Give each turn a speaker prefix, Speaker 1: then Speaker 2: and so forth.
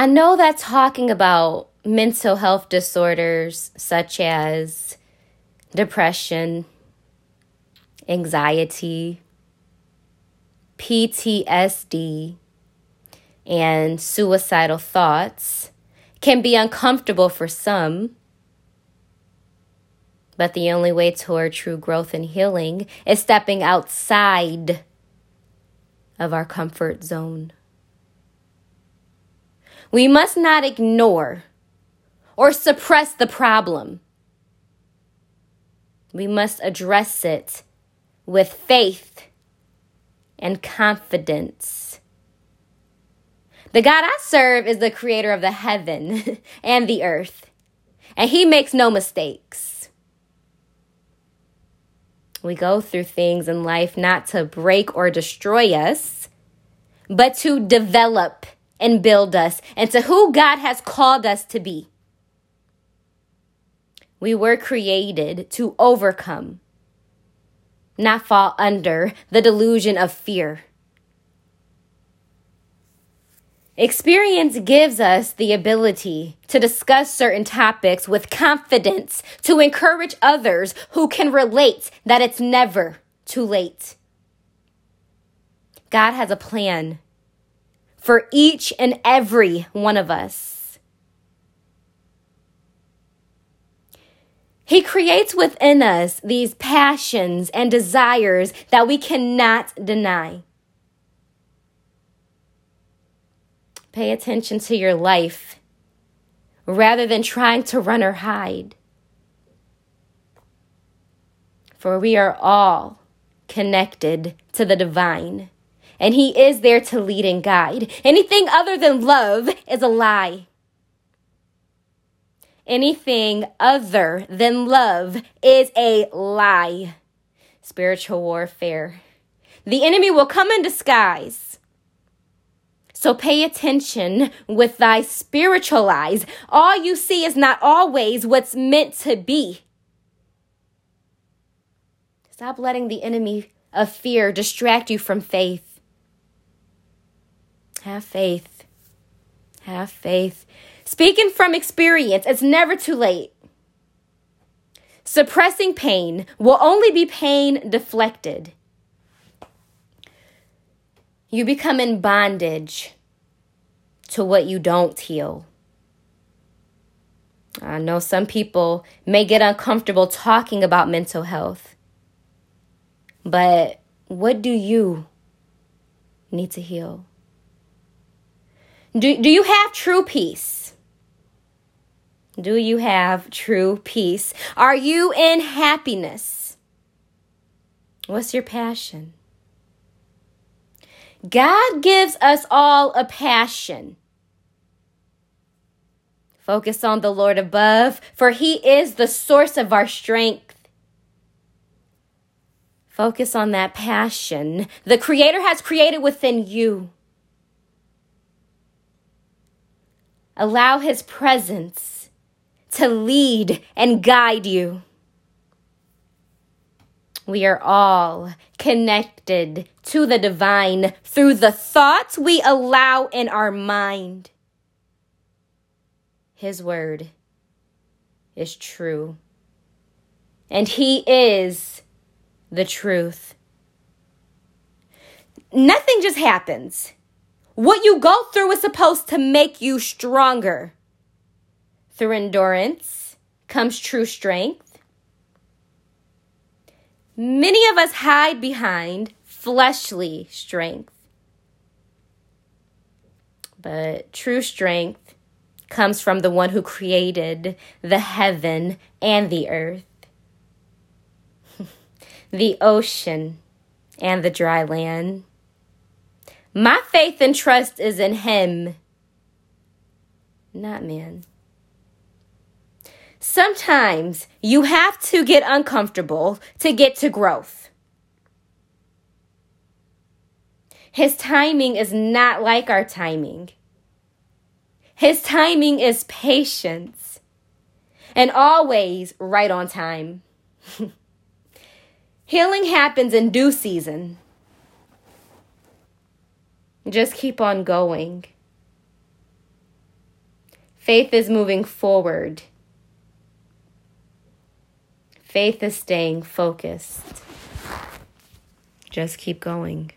Speaker 1: I know that talking about mental health disorders such as depression, anxiety, PTSD, and suicidal thoughts can be uncomfortable for some. But the only way toward true growth and healing is stepping outside of our comfort zone. We must not ignore or suppress the problem. We must address it with faith and confidence. The God I serve is the creator of the heaven and the earth, and he makes no mistakes. We go through things in life not to break or destroy us, but to develop and build us into who God has called us to be. We were created to overcome, not fall under the delusion of fear. Experience gives us the ability to discuss certain topics with confidence to encourage others who can relate that it's never too late. God has a plan for each and every one of us. He creates within us these passions and desires that we cannot deny. Pay attention to your life rather than trying to run or hide. For we are all connected to the divine, and He is there to lead and guide. Anything other than love is a lie. Anything other than love is a lie. Spiritual warfare. The enemy will come in disguise so pay attention with thy spiritual eyes. All you see is not always what's meant to be. Stop letting the enemy of fear distract you from faith. Have faith. Have faith. Speaking from experience, it's never too late. Suppressing pain will only be pain deflected. You become in bondage to what you don't heal. I know some people may get uncomfortable talking about mental health, but what do you need to heal? Do, do you have true peace? Do you have true peace? Are you in happiness? What's your passion? God gives us all a passion. Focus on the Lord above, for He is the source of our strength. Focus on that passion the Creator has created within you. Allow His presence to lead and guide you. We are all connected to the divine through the thoughts we allow in our mind. His word is true, and He is the truth. Nothing just happens. What you go through is supposed to make you stronger. Through endurance comes true strength. Many of us hide behind fleshly strength. But true strength comes from the one who created the heaven and the earth, the ocean and the dry land. My faith and trust is in Him, not man. Sometimes you have to get uncomfortable to get to growth. His timing is not like our timing. His timing is patience and always right on time. Healing happens in due season. Just keep on going. Faith is moving forward. Faith is staying focused. Just keep going.